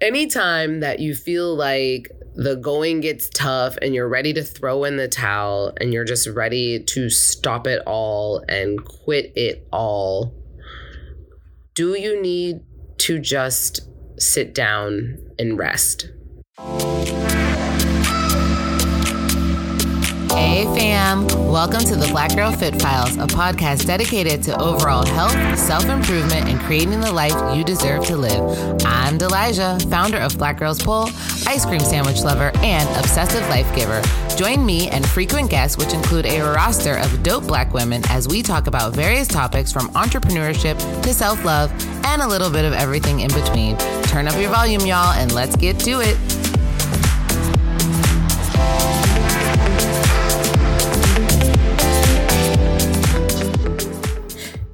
anytime that you feel like the going gets tough and you're ready to throw in the towel and you're just ready to stop it all and quit it all, do you need to just sit down and rest? Hey fam, welcome to the Black Girl Fit Files, a podcast dedicated to overall health, self improvement, and creating the life you deserve to live. I'm Delijah, founder of Black Girls Pole, ice cream sandwich lover, and obsessive life giver. Join me and frequent guests, which include a roster of dope black women, as we talk about various topics from entrepreneurship to self love and a little bit of everything in between. Turn up your volume, y'all, and let's get to it.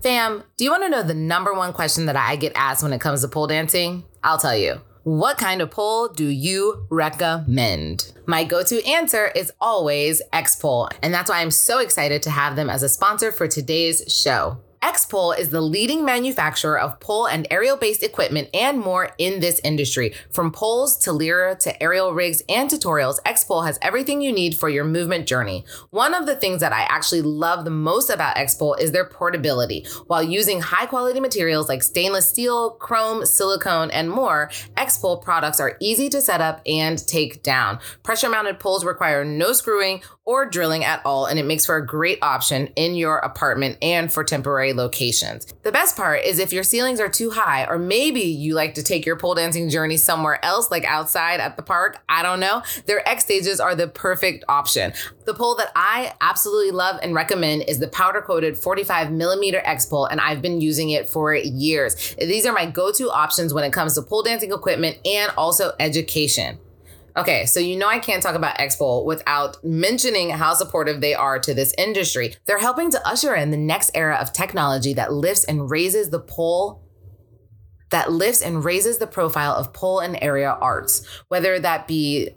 Fam, do you want to know the number one question that I get asked when it comes to pole dancing? I'll tell you. What kind of pole do you recommend? My go to answer is always X Pole, and that's why I'm so excited to have them as a sponsor for today's show. X-Pole is the leading manufacturer of pole and aerial based equipment and more in this industry. From poles to lyra to aerial rigs and tutorials, X-Pole has everything you need for your movement journey. One of the things that I actually love the most about X-Pole is their portability. While using high quality materials like stainless steel, chrome, silicone, and more, X-Pole products are easy to set up and take down. Pressure mounted poles require no screwing or drilling at all, and it makes for a great option in your apartment and for temporary locations. The best part is if your ceilings are too high, or maybe you like to take your pole dancing journey somewhere else, like outside at the park, I don't know, their X stages are the perfect option. The pole that I absolutely love and recommend is the powder coated 45 millimeter X pole, and I've been using it for years. These are my go to options when it comes to pole dancing equipment and also education. Okay, so you know I can't talk about X-Pole without mentioning how supportive they are to this industry. They're helping to usher in the next era of technology that lifts and raises the pole that lifts and raises the profile of pole and aerial arts, whether that be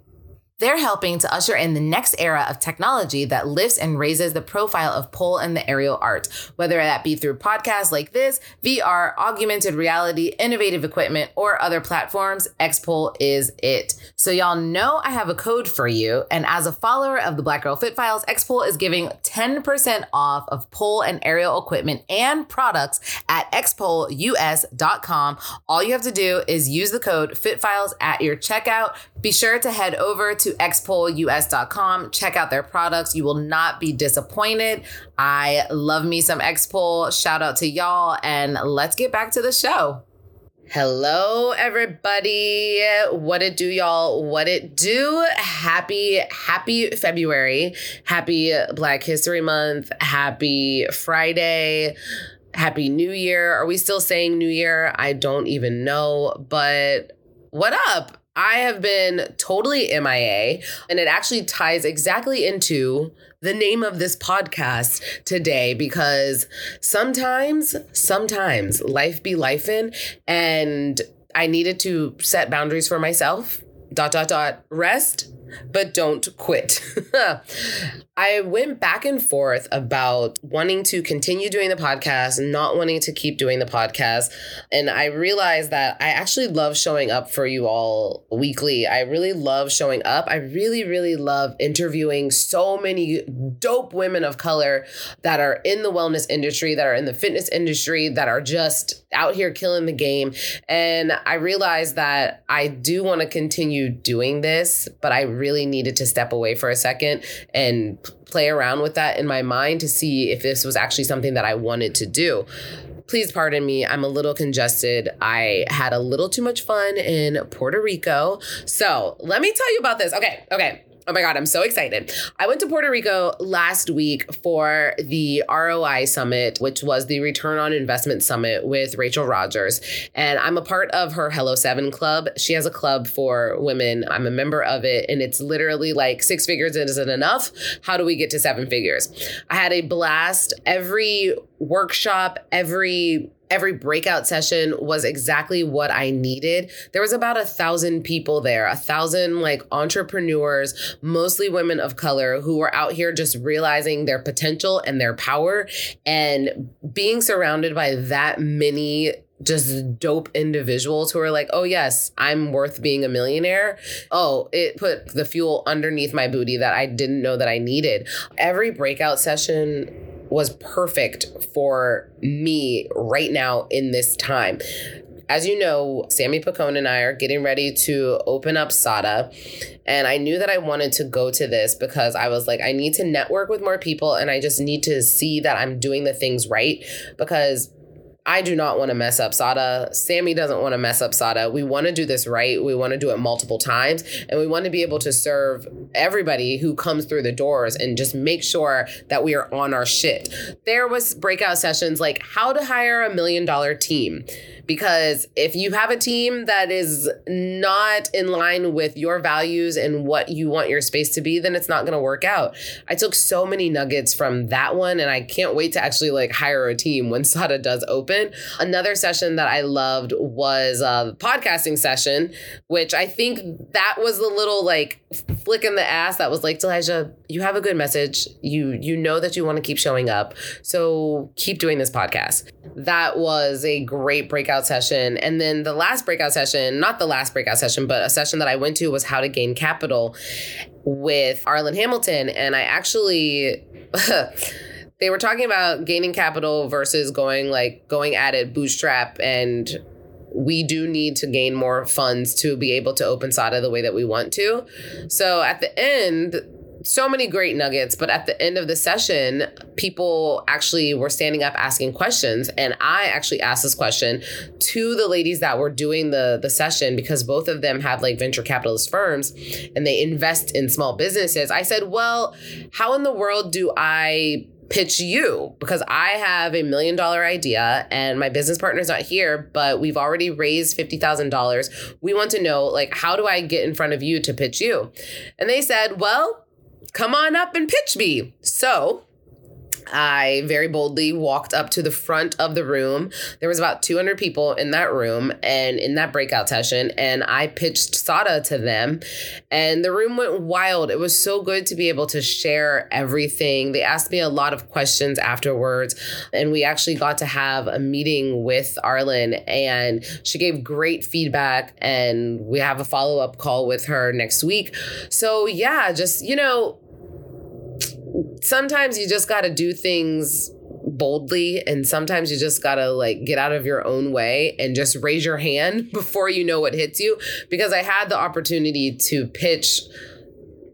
they're helping to usher in the next era of technology that lifts and raises the profile of pole and the aerial art, whether that be through podcasts like this, VR, augmented reality, innovative equipment, or other platforms. X-Pole is it. So y'all know I have a code for you, and as a follower of the Black Girl Fit Files, X-Pole is giving 10% off of pole and aerial equipment and products at xpoleus.com. All you have to do is use the code FitFiles at your checkout. Be sure to head over to to xpoleus.com. Check out their products. You will not be disappointed. I love me some X-Pole. Shout out to y'all. And let's get back to the show. Hello, everybody. What it do, y'all? What it do? Happy, happy February. Happy Black History Month. Happy Friday. Happy New Year. Are we still saying New Year? I don't even know. But what up? I have been totally MIA, and it actually ties exactly into the name of this podcast today because sometimes, sometimes life be lifing, and I needed to set boundaries for myself. Dot dot dot rest but don't quit. I went back and forth about wanting to continue doing the podcast, not wanting to keep doing the podcast. And I realized that I actually love showing up for you all weekly. I really love showing up. I really, really love interviewing so many dope women of color that are in the wellness industry, that are in the fitness industry, that are just out here killing the game. And I realized that I do want to continue doing this, but I really needed to step away for a second and play around with that in my mind to see if this was actually something that I wanted to do please pardon me. I'm a little congested. I had a little too much fun in Puerto Rico. So let me tell you about this. Okay, okay. Oh my God, I'm so excited. I went to Puerto Rico last week for the ROI Summit, which was the Return on Investment Summit with Rachel Rogers. And I'm a part of her Hello Seven Club. She has a club for women. I'm a member of it. And it's literally like six figures isn't enough. How do we get to seven figures? I had a blast. Every workshop, every every breakout session was exactly what I needed. There was about a thousand people there, a thousand like entrepreneurs, mostly women of color, who were out here just realizing their potential and their power. And being surrounded by that many just dope individuals who are like, oh, yes, I'm worth being a millionaire. Oh, it put the fuel underneath my booty that I didn't know that I needed. Every breakout session was perfect for me right now in this time. As you know, Sammy Pacone and I are getting ready to open up Sada. And I knew that I wanted to go to this because I was like, I need to network with more people and I just need to see that I'm doing the things right because I do not want to mess up Sada. Sammy doesn't want to mess up Sada. We want to do this right. We want to do it multiple times. And we want to be able to serve everybody who comes through the doors and just make sure that we are on our shit. There was breakout sessions like how to hire a million dollar team because if you have a team that is not in line with your values and what you want your space to be, then it's not going to work out. I took so many nuggets from that one and I can't wait to actually like hire a team when Sada does open. Another session that I loved was a podcasting session, which I think that was a little like flick in the ass that was like, Delijah, you have a good message. You you know that you want to keep showing up. So keep doing this podcast. That was a great breakout session. And then the last breakout session, not the last breakout session, but a session that I went to was how to gain capital with Arlan Hamilton. And I actually they were talking about gaining capital versus going like going at it bootstrap and we do need to gain more funds to be able to open SADA the way that we want to. So at the end, so many great nuggets, but at the end of the session, people actually were standing up asking questions. And I actually asked this question to the ladies that were doing the, the session because both of them have like venture capitalist firms and they invest in small businesses. I said, Well, how in the world do I pitch you because I have a million dollar idea and my business partner's not here, but we've already raised $50,000. We want to know, like, how do I get in front of you to pitch you? And they said, well, come on up and pitch me. So I very boldly walked up to the front of the room. There was about 200 people in that room and in that breakout session and I pitched Sada to them and the room went wild. It was so good to be able to share everything. They asked me a lot of questions afterwards and we actually got to have a meeting with Arlan and she gave great feedback and we have a follow-up call with her next week. So yeah, just you know, sometimes you just got to do things boldly and sometimes you just got to like get out of your own way and just raise your hand before you know what hits you. Because I had the opportunity to pitch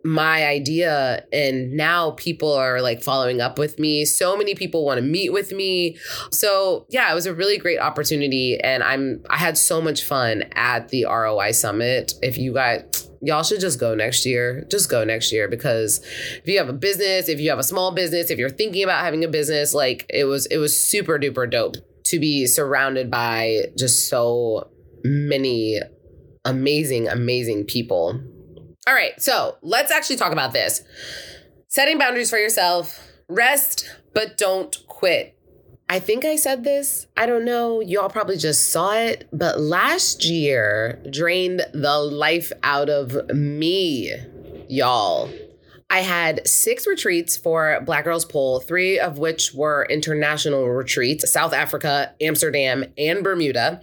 my idea and now people are like following up with me. So many people want to meet with me. So yeah it was a really great opportunity and i'm i had so much fun at the roi summit. If you guys y'all should just go next year. Just go next year because if you have a business, if you have a small business, if you're thinking about having a business, like it was it was super duper dope to be surrounded by just so many amazing amazing people. All right, so let's actually talk about this. Setting boundaries for yourself. Rest, but don't quit. I think I said this. I don't know. Y'all probably just saw it. But last year drained the life out of me, y'all. I had six retreats for Black Girls Pole, three of which were international retreats South Africa, Amsterdam, and Bermuda.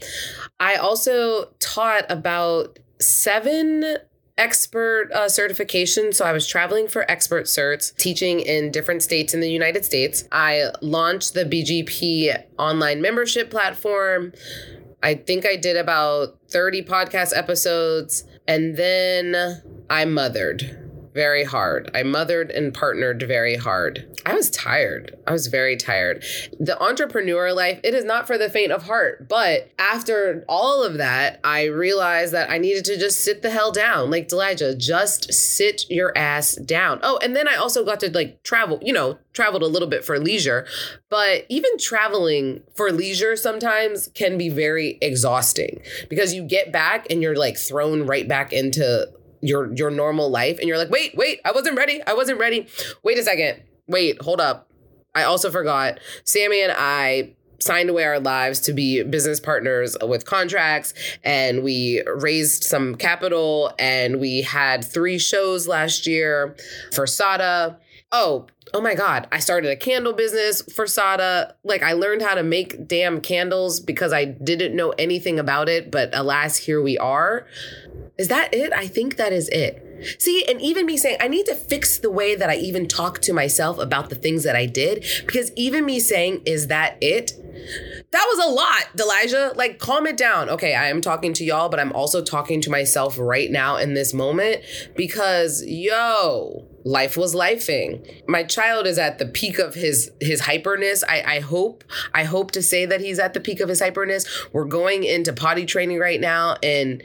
I also taught about seven XPERT uh, certification. So I was traveling for XPERT certs, teaching in different states in the United States. I launched the BGP online membership platform. I think I did about 30 podcast episodes. And then I mothered very hard. I mothered and partnered very hard. I was tired. I was very tired. The entrepreneur life, it is not for the faint of heart. But after all of that, I realized that I needed to just sit the hell down. Like Delijah, just sit your ass down. Oh, and then I also got to like travel, you know, traveled a little bit for leisure. But even traveling for leisure sometimes can be very exhausting because you get back and you're like thrown right back into your your normal life and you're like, "Wait, wait, I wasn't ready. I wasn't ready. Wait a second. Wait, hold up. I also forgot. Sammy and I signed away our lives to be business partners with contracts and we raised some capital and we had three shows last year for Sada oh, oh my God, I started a candle business for Sada. Like I learned how to make damn candles because I didn't know anything about it. But alas, here we are. Is that it? I think that is it. See, and even me saying, I need to fix the way that I even talk to myself about the things that I did, because even me saying, is that it? That was a lot, Delijah. Like, calm it down. Okay, I am talking to y'all, but I'm also talking to myself right now in this moment because, yo, life was lifing. My child is at the peak of his his hyperness. I, I hope I hope to say that he's at the peak of his hyperness. We're going into potty training right now, and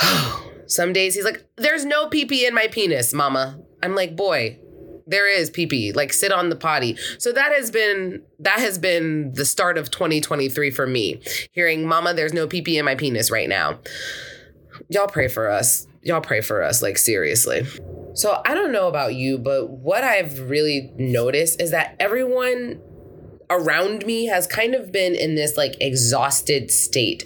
some days he's like, "There's no pee pee in my penis, mama." I'm like, "Boy, there is pee pee. Like sit on the potty." So that has been that has been the start of 2023 for me. Hearing, "Mama, there's no pee pee in my penis right now." Y'all pray for us. Y'all pray for us. Like seriously. So I don't know about you, but what I've really noticed is that everyone around me has kind of been in this like exhausted state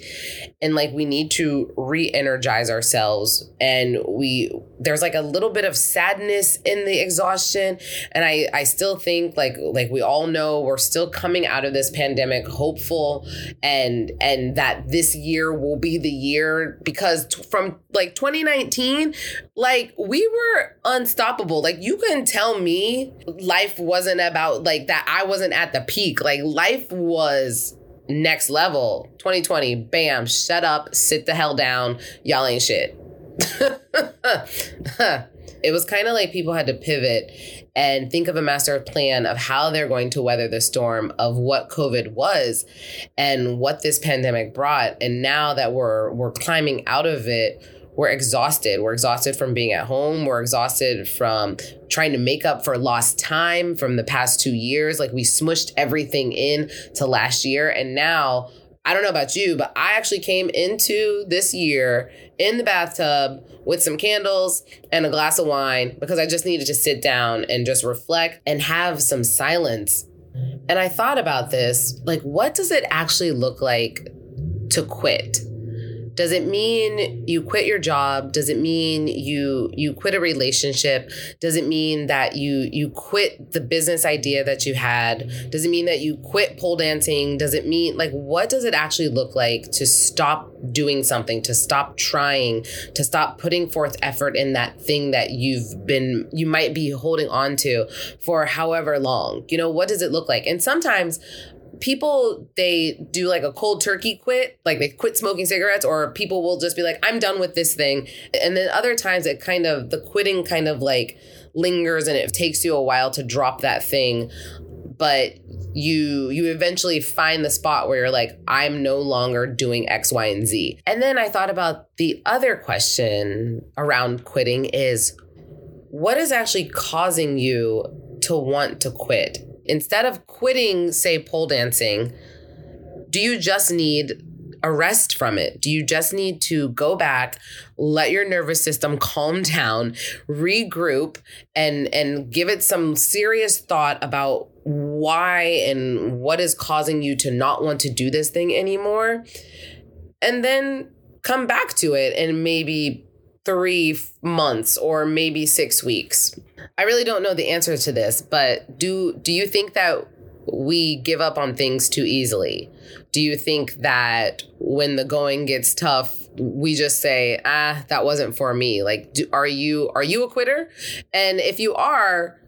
and like we need to re-energize ourselves and we there's like a little bit of sadness in the exhaustion and i i still think like like we all know we're still coming out of this pandemic hopeful and and that this year will be the year because t- from like 2019 like we were unstoppable. Like you couldn't tell me life wasn't about like that i wasn't at the peak. Like life was next level. 2020 bam shut up sit the hell down. Y'all ain't shit. It was kind of like people had to pivot and think of a master plan of how they're going to weather the storm of what covid was and what this pandemic brought. And now that we're we're climbing out of it we're exhausted. We're exhausted from being at home. We're exhausted from trying to make up for lost time from the past two years. Like we smushed everything in to last year. And now, I don't know about you, but I actually came into this year in the bathtub with some candles and a glass of wine because I just needed to sit down and just reflect and have some silence. And I thought about this like, what does it actually look like to quit? Does it mean you quit your job? Does it mean you you quit a relationship? Does it mean that you you quit the business idea that you had? Does it mean that you quit pole dancing? Does it mean like what does it actually look like to stop doing something, to stop trying, to stop putting forth effort in that thing that you've been you might be holding on to for however long? You know, what does it look like? And sometimes people they do like a cold turkey quit like they quit smoking cigarettes or people will just be like i'm done with this thing. And then other times it kind of the quitting kind of like lingers and it takes you a while to drop that thing. But you you eventually find the spot where you're like i'm no longer doing x y and z. And then i thought about the other question around quitting is what is actually causing you to want to quit instead of quitting, say, pole dancing, do you just need a rest from it? Do you just need to go back, let your nervous system calm down, regroup, and and give it some serious thought about why and what is causing you to not want to do this thing anymore? And then come back to it and maybe three months or maybe six weeks. I really don't know the answer to this, but do do you think that we give up on things too easily? Do you think that when the going gets tough, we just say, "Ah, that wasn't for me." Like, do, are you are you a quitter? And if you are,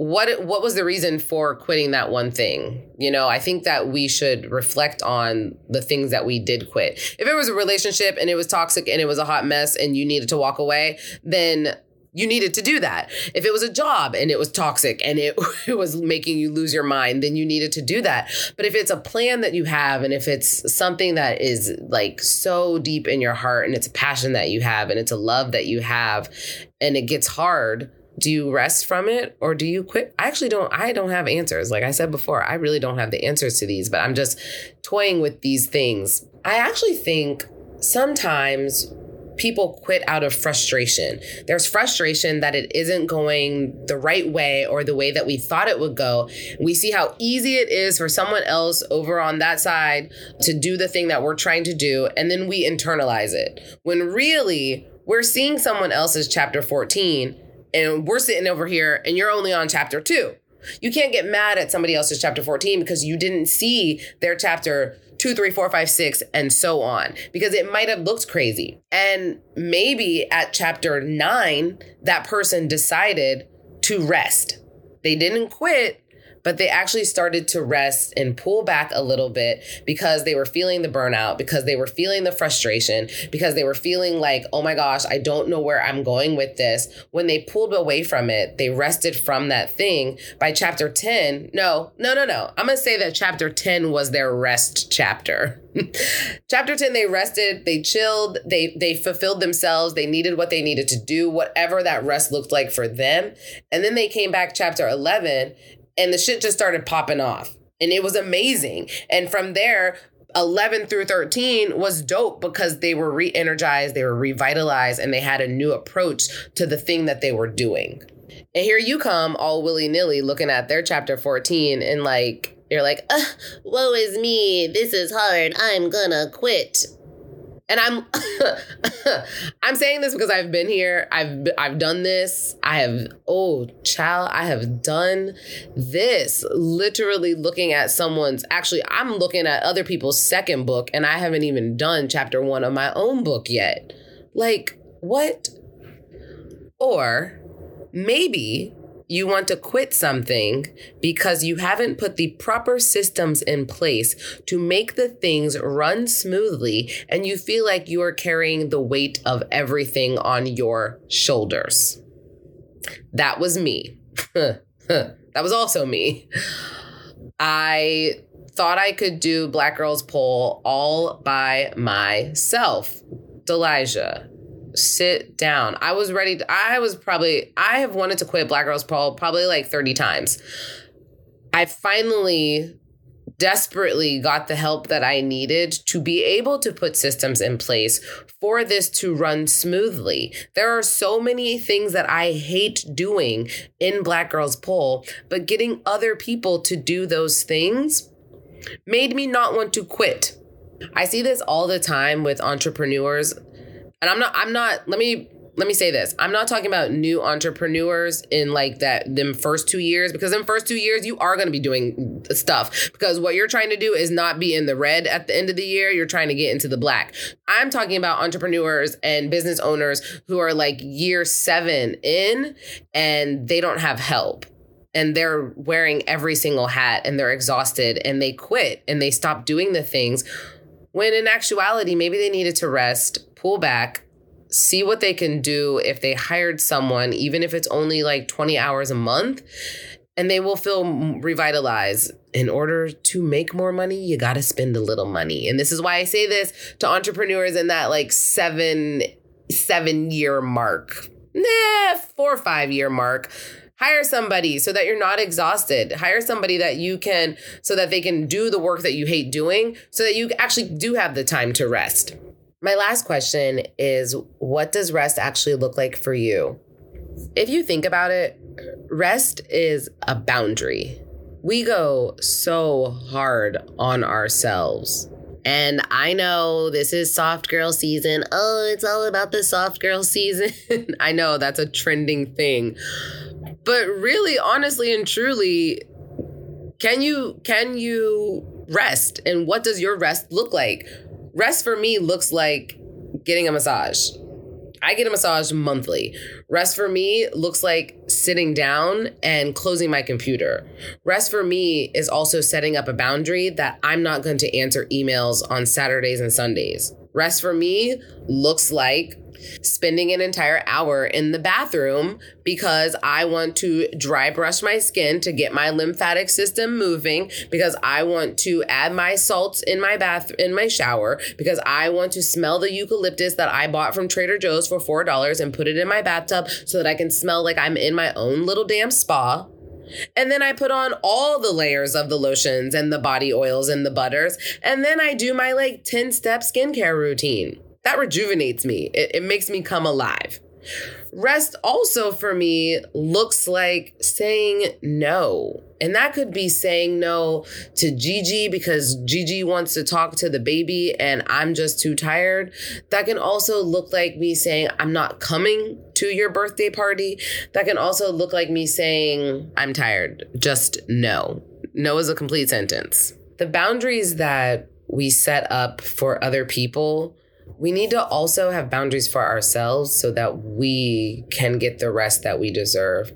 what what was the reason for quitting that one thing you know i think that we should reflect on the things that we did quit if it was a relationship and it was toxic and it was a hot mess and you needed to walk away then you needed to do that. If it was a job and it was toxic and it, it was making you lose your mind then you needed to do that. But if it's a plan that you have and if it's something that is like so deep in your heart and it's a passion that you have and it's a love that you have and it gets hard do you rest from it or do you quit? I actually don't i don't have answers. Like i said before i really don't have the answers to these but i'm just toying with these things. I actually think sometimes people quit out of frustration. There's frustration that it isn't going the right way or the way that we thought it would go. We see how easy it is for someone else over on that side to do the thing that we're trying to do, and then we internalize it. When really, we're seeing someone else's chapter 14 and we're sitting over here and you're only on chapter two. You can't get mad at somebody else's chapter 14 because you didn't see their chapter two, three, four, five, six, and so on, because it might have looked crazy. And maybe at chapter nine, that person decided to rest. They didn't quit, but they actually started to rest and pull back a little bit because they were feeling the burnout, because they were feeling the frustration, because they were feeling like, oh my gosh, I don't know where I'm going with this. When they pulled away from it, they rested from that thing. By chapter 10, no, no, no, no. I'm going to say that chapter 10 was their rest chapter. chapter 10 they rested they chilled they they fulfilled themselves they needed what they needed to do whatever that rest looked like for them and then they came back chapter 11 and the shit just started popping off. And it was amazing. And from there, 11 through 13 was dope because they were re energized, they were revitalized, and they had a new approach to the thing that they were doing. And here you come, all willy nilly, looking at their chapter 14, and like, you're like, woe is me. This is hard. I'm gonna quit and I'm I'm saying this because I've been here. I've I've done this. I have oh child, I have done this. Literally looking at someone's actually I'm looking at other people's second book and I haven't even done chapter 1 of my own book yet. Like what? Or maybe you want to quit something because you haven't put the proper systems in place to make the things run smoothly and you feel like you are carrying the weight of everything on your shoulders. That was me. that was also me. I thought I could do Black Girls Pole all by myself. Delijah, sit down. I was ready to, I was probably, I have wanted to quit Black Girls Pole probably like 30 times. I finally desperately got the help that I needed to be able to put systems in place for this to run smoothly. There are so many things that I hate doing in Black Girls Pole, but getting other people to do those things made me not want to quit. I see this all the time with entrepreneurs and I'm not I'm not let me let me say this. I'm not talking about new entrepreneurs in like that them first 2 years because in first 2 years you are going to be doing stuff because what you're trying to do is not be in the red at the end of the year, you're trying to get into the black. I'm talking about entrepreneurs and business owners who are like year 7 in and they don't have help and they're wearing every single hat and they're exhausted and they quit and they stop doing the things when in actuality maybe they needed to rest pull back, see what they can do if they hired someone, even if it's only like 20 hours a month, and they will feel revitalized. In order to make more money, you got to spend a little money. And this is why I say this to entrepreneurs in that like seven, seven year mark, nah, four or five year mark hire somebody so that you're not exhausted hire somebody that you can so that they can do the work that you hate doing so that you actually do have the time to rest my last question is what does rest actually look like for you? If you think about it, rest is a boundary. We go so hard on ourselves. And I know this is soft girl season. Oh, it's all about the soft girl season. I know that's a trending thing. But really honestly and truly, can you can you rest? And what does your rest look like? Rest for me looks like getting a massage. I get a massage monthly. Rest for me looks like sitting down and closing my computer. Rest for me is also setting up a boundary that I'm not going to answer emails on Saturdays and Sundays. Rest for me looks like spending an entire hour in the bathroom because I want to dry brush my skin to get my lymphatic system moving because I want to add my salts in my bath in my shower because I want to smell the eucalyptus that I bought from Trader Joe's for $4 and put it in my bathtub so that I can smell like I'm in my own little damn spa. And then I put on all the layers of the lotions and the body oils and the butters. And then I do my like 10 step skincare routine that rejuvenates me. It, it makes me come alive. Rest also for me looks like saying no. And that could be saying no to Gigi because Gigi wants to talk to the baby and I'm just too tired. That can also look like me saying, I'm not coming to your birthday party. That can also look like me saying, I'm tired. Just no. No is a complete sentence. The boundaries that we set up for other people we need to also have boundaries for ourselves so that we can get the rest that we deserve.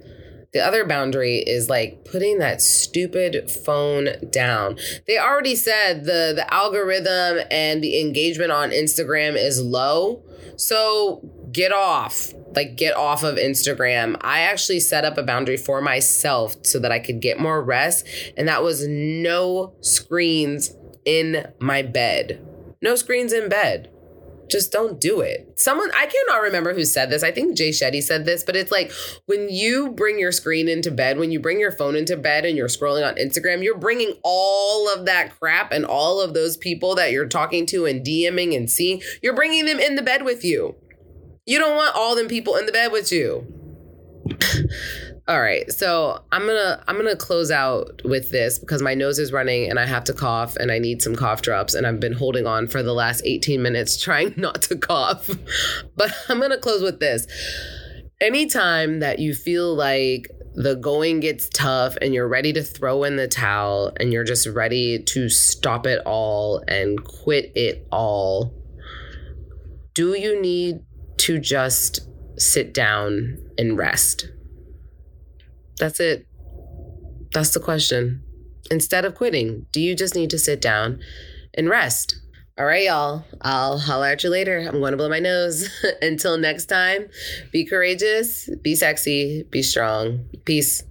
The other boundary is like putting that stupid phone down. They already said the the algorithm and the engagement on Instagram is low. So get off. Like get off of Instagram. I actually set up a boundary for myself so that I could get more rest and that was no screens in my bed. No screens in bed just don't do it. Someone I cannot remember who said this. I think Jay Shetty said this, but it's like when you bring your screen into bed, when you bring your phone into bed and you're scrolling on Instagram, you're bringing all of that crap and all of those people that you're talking to and DMing and seeing, you're bringing them in the bed with you. You don't want all them people in the bed with you. All right. So I'm gonna I'm gonna close out with this because my nose is running and I have to cough and I need some cough drops and I've been holding on for the last 18 minutes trying not to cough. But I'm gonna close with this. Anytime that you feel like the going gets tough and you're ready to throw in the towel and you're just ready to stop it all and quit it all, do you need to just sit down and rest? That's it. That's the question. Instead of quitting, do you just need to sit down and rest? All right, y'all. I'll holler at you later. I'm going to blow my nose. Until next time, be courageous, be sexy, be strong. Peace.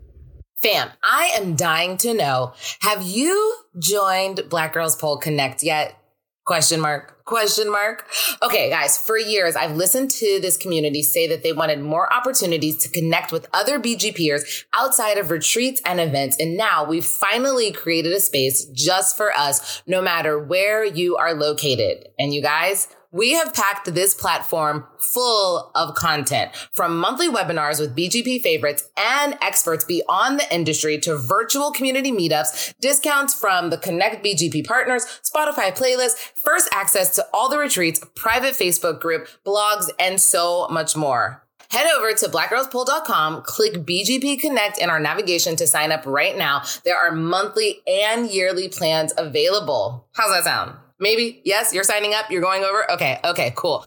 Fam, I am dying to know have you joined Black Girls Pole Connect yet? Question mark. Question mark. Okay, guys, for years, I've listened to this community say that they wanted more opportunities to connect with other BGPers outside of retreats and events. And now we've finally created a space just for us, no matter where you are located. And you guys, we have packed this platform full of content from monthly webinars with BGP favorites and experts beyond the industry to virtual community meetups, discounts from the Connect BGP partners, Spotify playlists, first access to all the retreats, private Facebook group, blogs, and so much more. Head over to blackgirlspole.com, click BGP Connect in our navigation to sign up right now. There are monthly and yearly plans available. How's that sound? Maybe? Yes, you're signing up, you're going over? Okay, okay, cool.